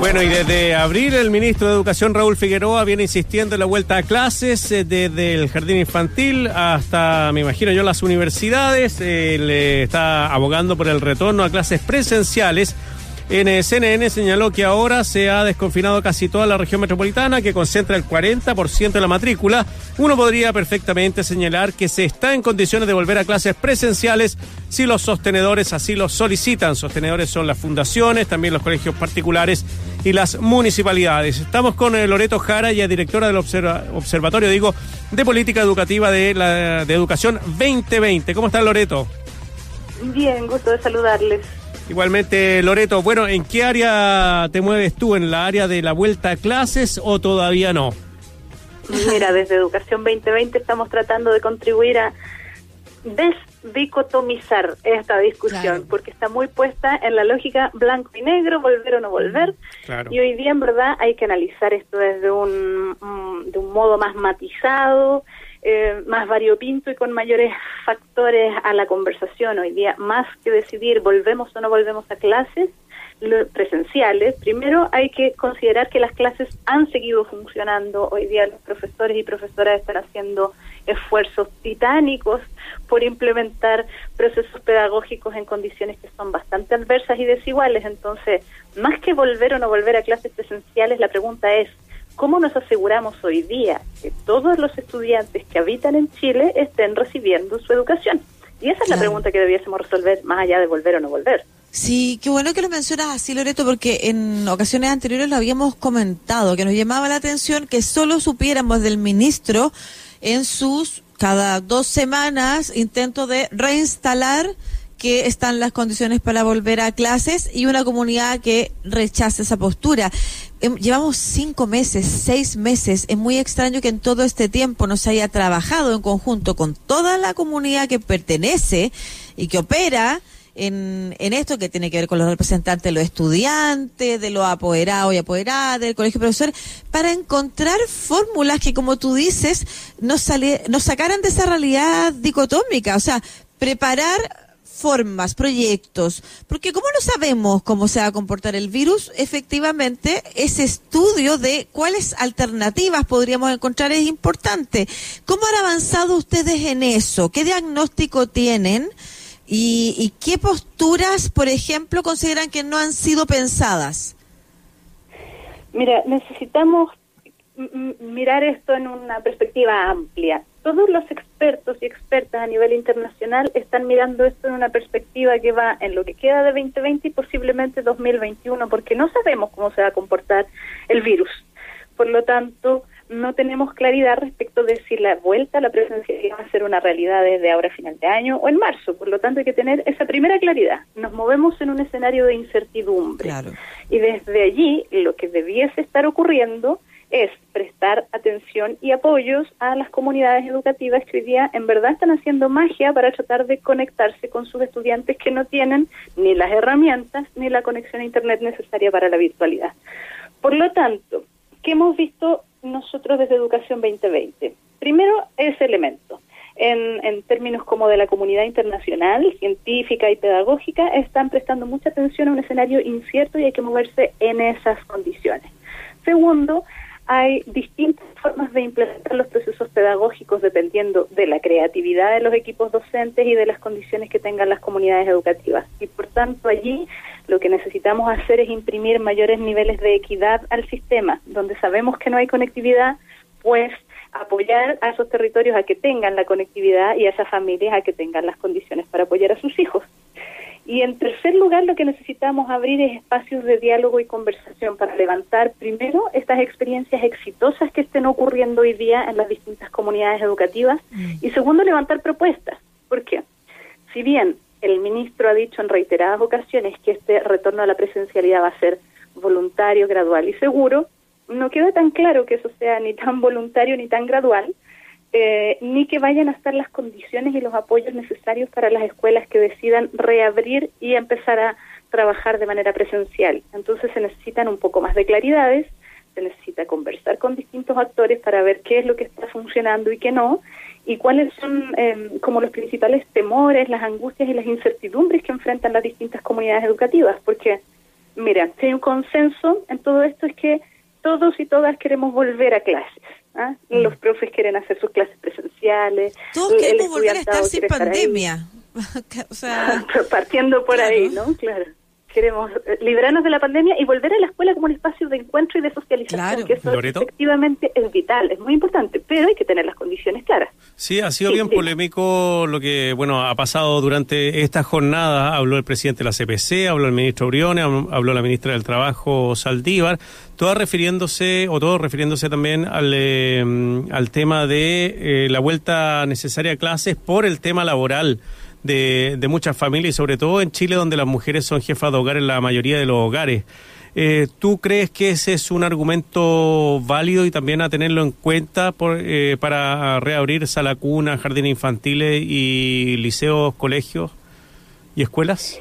Bueno, y desde abril el ministro de Educación Raúl Figueroa viene insistiendo en la vuelta a clases eh, desde el jardín infantil hasta, me imagino yo, las universidades. Eh, le está abogando por el retorno a clases presenciales en CNN señaló que ahora se ha desconfinado casi toda la región metropolitana, que concentra el 40% de la matrícula. Uno podría perfectamente señalar que se está en condiciones de volver a clases presenciales si los sostenedores así lo solicitan. Sostenedores son las fundaciones, también los colegios particulares y las municipalidades. Estamos con eh, Loreto Jara, ya directora del Observatorio, de Política Educativa de, la, de Educación 2020. ¿Cómo está Loreto? Bien, gusto de saludarles. Igualmente, Loreto, bueno, ¿en qué área te mueves tú? ¿En la área de la vuelta a clases o todavía no? Mira, desde Educación 2020 estamos tratando de contribuir a desdicotomizar esta discusión, porque está muy puesta en la lógica blanco y negro, volver o no volver. Y hoy día, en verdad, hay que analizar esto desde un, de un modo más matizado, eh, más variopinto y con mayores factores a la conversación hoy día, más que decidir volvemos o no volvemos a clases presenciales, primero hay que considerar que las clases han seguido funcionando. Hoy día los profesores y profesoras están haciendo esfuerzos titánicos por implementar procesos pedagógicos en condiciones que son bastante adversas y desiguales. Entonces, más que volver o no volver a clases presenciales, la pregunta es, ¿Cómo nos aseguramos hoy día que todos los estudiantes que habitan en Chile estén recibiendo su educación? Y esa es la pregunta que debiésemos resolver más allá de volver o no volver. Sí, qué bueno que lo mencionas así, Loreto, porque en ocasiones anteriores lo habíamos comentado, que nos llamaba la atención que solo supiéramos del ministro en sus cada dos semanas intento de reinstalar que están las condiciones para volver a clases y una comunidad que rechaza esa postura. Em, llevamos cinco meses, seis meses. Es muy extraño que en todo este tiempo no se haya trabajado en conjunto con toda la comunidad que pertenece y que opera en, en esto que tiene que ver con los representantes de los estudiantes, de los apoderados y apoderadas, del colegio de profesores, para encontrar fórmulas que, como tú dices, nos, nos sacaran de esa realidad dicotómica. O sea, preparar formas, proyectos, porque como no sabemos cómo se va a comportar el virus, efectivamente ese estudio de cuáles alternativas podríamos encontrar es importante. ¿Cómo han avanzado ustedes en eso? ¿Qué diagnóstico tienen? ¿Y, y qué posturas, por ejemplo, consideran que no han sido pensadas? Mira, necesitamos mirar esto en una perspectiva amplia todos los expertos y expertas a nivel internacional están mirando esto en una perspectiva que va en lo que queda de 2020 y posiblemente 2021, porque no sabemos cómo se va a comportar el virus. Por lo tanto, no tenemos claridad respecto de si la vuelta a la presencialidad va a ser una realidad desde ahora a final de año o en marzo. Por lo tanto, hay que tener esa primera claridad. Nos movemos en un escenario de incertidumbre. Y desde allí, lo que debiese estar ocurriendo es prestar atención y apoyos a las comunidades educativas que hoy día en verdad están haciendo magia para tratar de conectarse con sus estudiantes que no tienen ni las herramientas ni la conexión a Internet necesaria para la virtualidad. Por lo tanto, ¿qué hemos visto nosotros desde Educación 2020? Primero, ese elemento. En, en, términos como de la comunidad internacional, científica y pedagógica, están prestando mucha atención a un escenario incierto y hay que moverse en esas condiciones. Segundo, hay distintas formas de implementar los procesos pedagógicos dependiendo de la creatividad de los equipos docentes y de las condiciones que tengan las comunidades educativas. Y por tanto allí lo que necesitamos hacer es imprimir mayores niveles de equidad al sistema, donde sabemos que no hay conectividad, pues apoyar a esos territorios a que tengan la conectividad y a esas familias a que tengan las condiciones para apoyar a sus hijos. Y en tercer lugar, lo que necesitamos abrir es espacios de diálogo y conversación para levantar primero estas experiencias exitosas que estén ocurriendo hoy día en las distintas comunidades educativas mm. y segundo, levantar propuestas. ¿Por qué? Si bien el ministro ha dicho en reiteradas ocasiones que este retorno a la presencialidad va a ser voluntario, gradual y seguro, no queda tan claro que eso sea ni tan voluntario ni tan gradual, eh, ni que vayan a estar las condiciones y los apoyos necesarios para las escuelas que decidan reabrir y empezar a trabajar de manera presencial. Entonces se necesitan un poco más de claridades, se necesita conversar con distintos actores para ver qué es lo que está funcionando y qué no, y cuáles son em, como los principales temores, las angustias y las incertidumbres que enfrentan las distintas comunidades educativas, porque Mira, si hay un consenso en todo esto es que todos y todas queremos volver a clases. ¿Ah? Mm. Los profes quieren hacer sus clases presenciales. Todos queremos volver a estar sin pandemia. o sea... Partiendo por ahí, ¿no? Claro queremos eh, librarnos de la pandemia y volver a la escuela como un espacio de encuentro y de socialización, que eso efectivamente es vital, es muy importante, pero hay que tener las condiciones claras. Sí, ha sido bien polémico lo que bueno ha pasado durante esta jornada. Habló el presidente de la CPC, habló el ministro Briones, habló la ministra del Trabajo Saldívar, todas refiriéndose, o todos refiriéndose también al, eh, al tema de eh, la vuelta necesaria a clases por el tema laboral de, de muchas familias y sobre todo en Chile donde las mujeres son jefas de hogar en la mayoría de los hogares. Eh, ¿Tú crees que ese es un argumento válido y también a tenerlo en cuenta por, eh, para reabrir sala cuna, jardines infantiles y liceos, colegios y escuelas?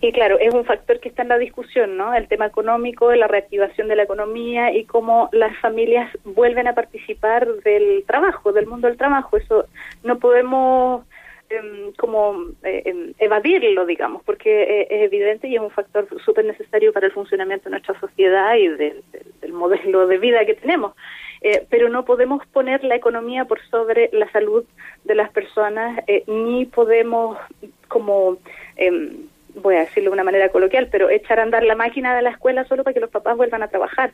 Y claro, es un factor que está en la discusión, ¿no? El tema económico, la reactivación de la economía y cómo las familias vuelven a participar del trabajo, del mundo del trabajo. Eso no podemos Em, como eh, em, evadirlo, digamos, porque eh, es evidente y es un factor súper necesario para el funcionamiento de nuestra sociedad y del modelo de vida que tenemos. Eh, pero no podemos poner la economía por sobre la salud de las personas, ni podemos como em, voy a decirlo de una manera coloquial, pero echar a andar la máquina de la escuela solo para que los papás vuelvan a trabajar.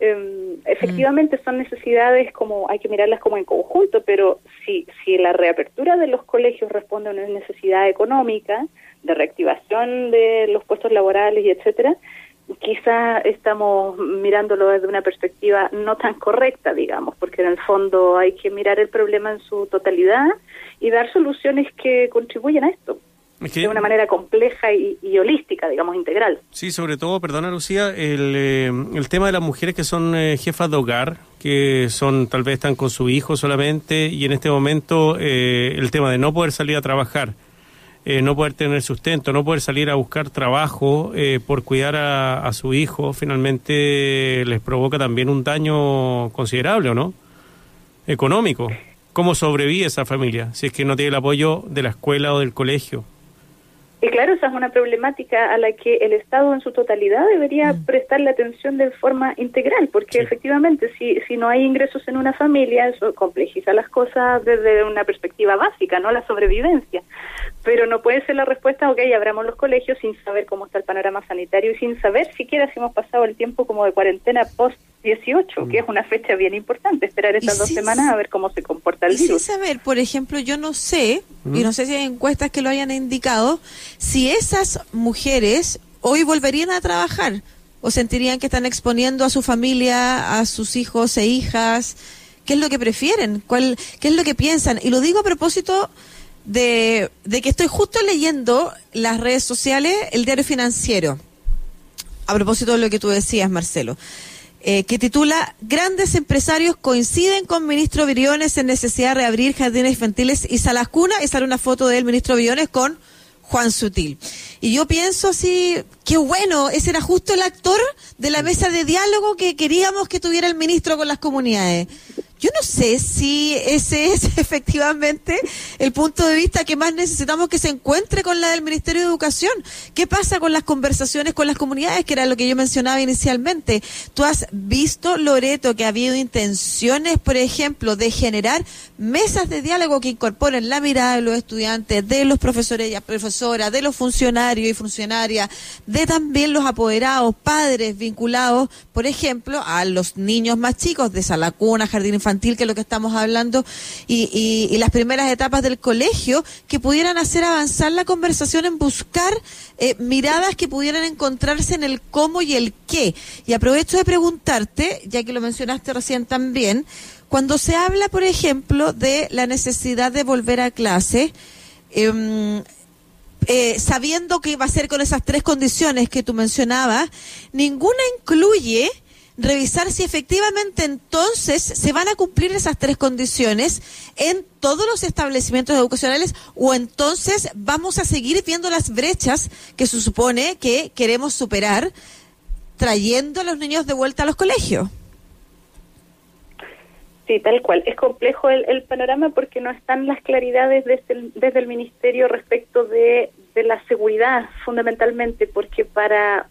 Em, efectivamente son necesidades como hay que mirarlas como en conjunto, pero si, si la reapertura de los colegios responde a una necesidad económica, de reactivación de los puestos laborales y etcétera, quizá estamos mirándolo desde una perspectiva no tan correcta, digamos, porque en el fondo hay que mirar el problema en su totalidad y dar soluciones que contribuyan a esto de una manera compleja y, holística, digamos, integral. Sí, sobre todo, perdona Lucía, el, eh, el tema de las mujeres que son eh, jefas de hogar, que son tal vez están con su hijo solamente y en este momento eh, el tema de no poder salir a trabajar, no poder tener sustento, no poder salir a buscar trabajo por cuidar a, a, su hijo, finalmente les provoca también un daño considerable, ¿o no? Económico. ¿Cómo sobrevive esa familia si es que no tiene el apoyo de la escuela o del colegio? Y claro, esa es una problemática a la que el Estado en su totalidad debería mm. prestarle atención de forma integral, porque efectivamente si, si no hay ingresos en una familia, eso complejiza las cosas desde una perspectiva básica, no la sobrevivencia. Pero no puede ser la respuesta, ok, abramos los colegios sin saber cómo está el panorama sanitario y sin saber siquiera si hemos pasado el tiempo como de cuarentena post 18, que es una fecha bien importante, esperar estas dos semanas a ver cómo se comporta el virus. Sin saber, por ejemplo, yo no sé, y no sé si hay encuestas que lo hayan indicado, si esas mujeres hoy volverían a trabajar o sentirían que están exponiendo a su familia, a sus hijos e hijas, qué es lo que prefieren, cuál, qué es lo que piensan. Y lo digo a propósito de, de que estoy justo leyendo las redes sociales, el diario financiero, a propósito de lo que tú decías, Marcelo. Eh, que titula Grandes empresarios coinciden con ministro Briones en necesidad de reabrir jardines infantiles y salas cuna y sale una foto del ministro Briones con Juan Sutil. Y yo pienso así, qué bueno, ese era justo el actor de la mesa de diálogo que queríamos que tuviera el ministro con las comunidades. Yo no sé si ese es efectivamente el punto de vista que más necesitamos que se encuentre con la del Ministerio de Educación. ¿Qué pasa con las conversaciones con las comunidades, que era lo que yo mencionaba inicialmente? ¿Tú has visto, Loreto, que ha habido intenciones, por ejemplo, de generar mesas de diálogo que incorporen la mirada de los estudiantes, de los profesores y profesoras, de los funcionarios y funcionarias, de también los apoderados, padres vinculados, por ejemplo, a los niños más chicos de Salacuna, Jardín Infantil, que es lo que estamos hablando, y, las primeras etapas del colegio, que pudieran hacer avanzar la conversación en buscar eh, miradas que pudieran encontrarse en el cómo y el qué. Y aprovecho de preguntarte, ya que lo mencionaste recién también, cuando se habla, por ejemplo, de la necesidad de volver a clase, em, eh, sabiendo que va a ser con esas tres condiciones que tú mencionabas, ninguna incluye revisar si efectivamente entonces se van a cumplir esas tres condiciones en todos los establecimientos educacionales o entonces vamos a seguir viendo las brechas que se supone que queremos superar trayendo a los niños de vuelta a los colegios. Sí, tal cual. Es complejo el, panorama porque no están las claridades desde el, Ministerio respecto de la seguridad, fundamentalmente, porque para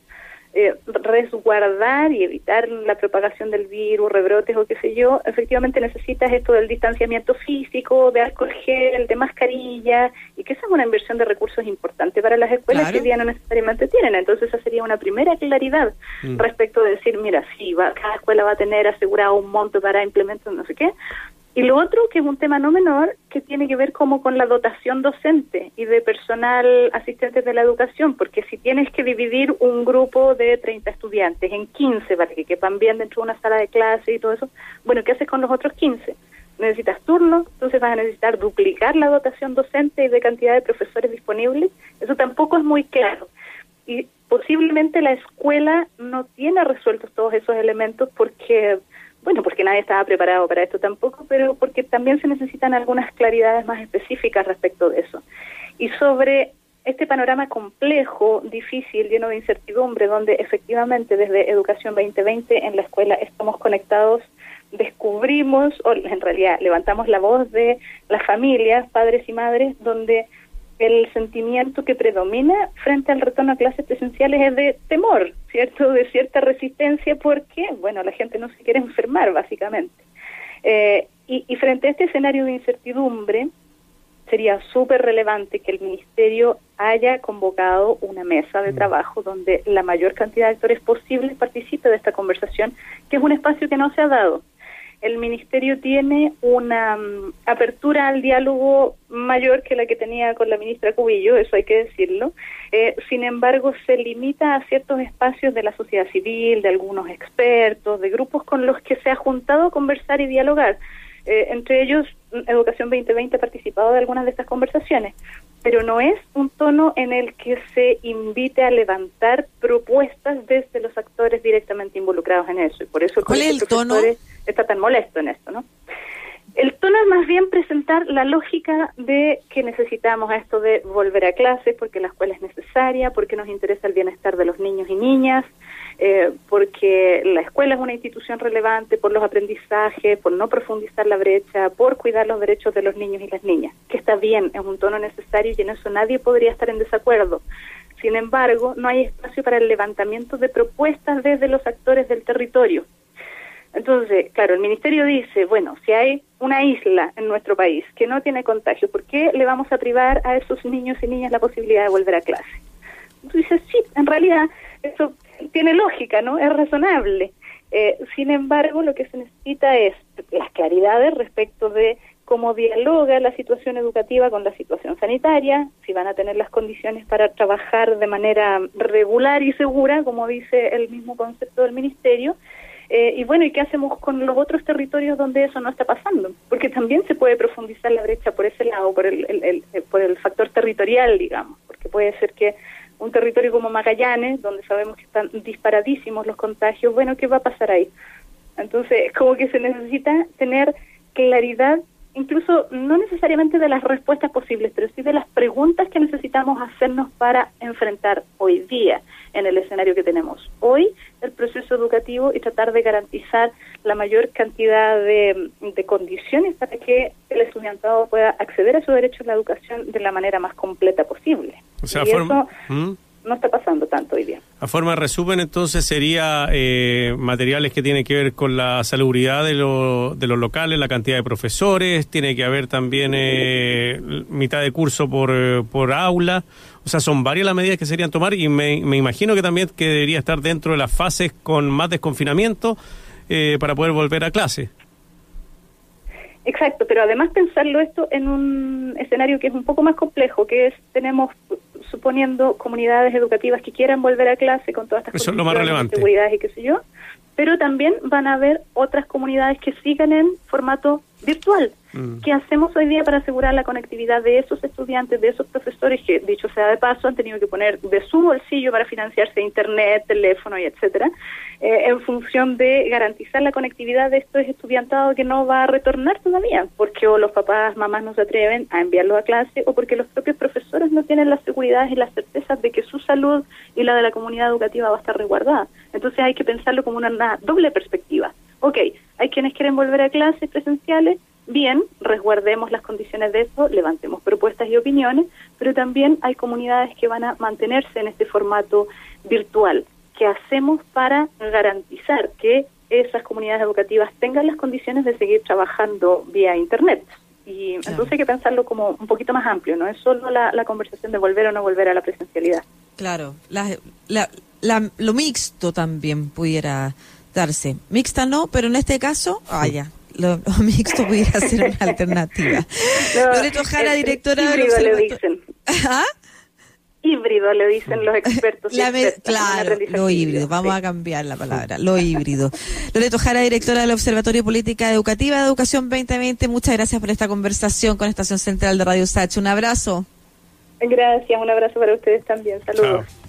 eh, resguardar y evitar la propagación del virus, rebrotes o qué sé yo, efectivamente necesitas esto del distanciamiento físico, de alcohol gel, de mascarilla, y que esa es una inversión de recursos importante para las escuelas que hoy día no necesariamente tienen. Entonces esa sería una primera claridad mm. respecto de decir, mira, sí, va, cada escuela va a tener asegurado un monto para implementar no sé qué, y lo otro, que es un tema no menor, que tiene que ver como con la dotación docente y de personal asistentes de la educación, porque si tienes que dividir un grupo de 30 estudiantes en 15 para que quepan bien dentro de una sala de clase y todo eso, bueno, ¿qué haces con los otros 15? Necesitas turno, entonces vas a necesitar duplicar la dotación docente y de cantidad de profesores disponibles. Eso tampoco es muy claro. Y posiblemente la escuela no tiene resueltos todos esos elementos porque bueno, porque nadie estaba preparado para esto tampoco, pero porque también se necesitan algunas claridades más específicas respecto de eso. Y sobre este panorama complejo, difícil, lleno de incertidumbre, donde efectivamente desde Educación 2020 en la escuela estamos conectados, descubrimos, o en realidad levantamos la voz de las familias, padres y madres, donde el sentimiento que predomina frente al retorno a clases presenciales es de temor, ¿cierto? De cierta resistencia porque, bueno, la gente no se quiere enfermar, básicamente. Eh, y, y, frente a este escenario de incertidumbre, sería súper relevante que el Ministerio haya convocado una mesa de mm. trabajo donde la mayor cantidad de actores posibles participe de esta conversación, que es un espacio que no se ha dado el ministerio tiene una mm, apertura al diálogo mayor que la que tenía con la ministra Cubillo, eso hay que decirlo. Eh, sin embargo, se limita a ciertos espacios de la sociedad civil, de algunos expertos, de grupos con los que se ha juntado a conversar y dialogar. Eh, entre ellos, Educación 2020 ha participado de algunas de estas conversaciones, pero no es un tono en el que se invite a levantar propuestas desde los actores directamente involucrados en eso. Y por eso ¿Cuál es el tono? Está tan molesto en esto, ¿no? El tono es más bien presentar la lógica de que necesitamos esto de volver a clases porque la escuela es necesaria, porque nos interesa el bienestar de los niños y niñas, eh, porque la escuela es una institución relevante por los aprendizajes, por no profundizar la brecha, por cuidar los derechos de los niños y las niñas, que está bien, es un tono necesario y en eso nadie podría estar en desacuerdo. Sin embargo, no hay espacio para el levantamiento de propuestas desde los actores del territorio. Entonces, claro, el ministerio dice, bueno, si hay una isla en nuestro país que no tiene contagio, ¿por qué le vamos a privar a esos niños y niñas la posibilidad de volver a clase? Tú dices, sí, en realidad eso tiene lógica, ¿no? Es razonable. Eh, sin embargo, lo que se necesita es las claridades respecto de cómo dialoga la situación educativa con la situación sanitaria, si van a tener las condiciones para trabajar de manera regular y segura, como dice el mismo concepto del ministerio, eh, y bueno, ¿y qué hacemos con los otros territorios donde eso no está pasando? Porque también se puede profundizar la brecha por ese lado, por el, el, por el factor territorial, digamos, porque puede ser que un territorio como Magallanes, donde sabemos que están disparadísimos los contagios, bueno, ¿qué va a pasar ahí? Entonces, como que se necesita tener claridad incluso no necesariamente de las respuestas posibles, pero sí de las preguntas que necesitamos hacernos para enfrentar hoy día en el escenario que tenemos hoy el proceso educativo y tratar de garantizar la mayor cantidad de, condiciones para que el estudiantado pueda acceder a su derecho a la educación de la manera más completa posible. O sea, forma... ¿Mm? No está pasando tanto hoy día. A forma de resumen, entonces, sería eh, materiales que tienen que ver con la salubridad de, de los locales, la cantidad de profesores, tiene que haber también eh, mitad de curso por, eh, por aula. O sea, son varias las medidas que serían tomar y me, me imagino que también que debería estar dentro de las fases con más desconfinamiento para poder volver a clase. Exacto, pero además pensarlo esto en un escenario que es un poco más complejo, que es tenemos suponiendo comunidades educativas que quieran volver a clase con todas estas Eso de seguridad y qué sé yo, pero también van a haber otras comunidades que sigan en formato virtual. Mm. ¿Qué hacemos hoy día para asegurar la conectividad de esos estudiantes, de esos profesores que, dicho sea de paso, han tenido que poner de su bolsillo para financiarse internet, teléfono y etcétera, eh, en función de garantizar la conectividad de estos estudiantados que no va a retornar todavía, porque o los papás, mamás no se atreven a enviarlos a clase o porque los propios profesores no tienen las seguridades y las certezas de que su salud y la de la comunidad educativa va a estar resguardada. Entonces hay que pensarlo como una doble perspectiva. Ok, hay quienes quieren volver a clases presenciales, bien, resguardemos las condiciones de eso, levantemos propuestas y opiniones, pero también hay comunidades que van a mantenerse en este formato virtual qué hacemos para garantizar que esas comunidades educativas tengan las condiciones de seguir trabajando vía Internet. Y entonces hay que pensarlo como un poquito más amplio, no es solo la, la conversación de volver o no volver a la presencialidad. Claro, la, la, la, lo mixto también pudiera darse. Mixta no, pero en este caso, ah, ya, lo, lo mixto pudiera ser una alternativa. No, Loreto Jara, directora del Observatorio- dicen. ¿Ah? Híbrido le dicen los expertos. La claro, lo híbrido. Vamos sí. a cambiar la palabra, lo híbrido. Loreto Jara, directora del Observatorio Política Educativa de Educación 2020, muchas gracias por esta conversación con Estación Central de Radio Sach. Un abrazo. Gracias, un abrazo para ustedes también. Saludos. Chao.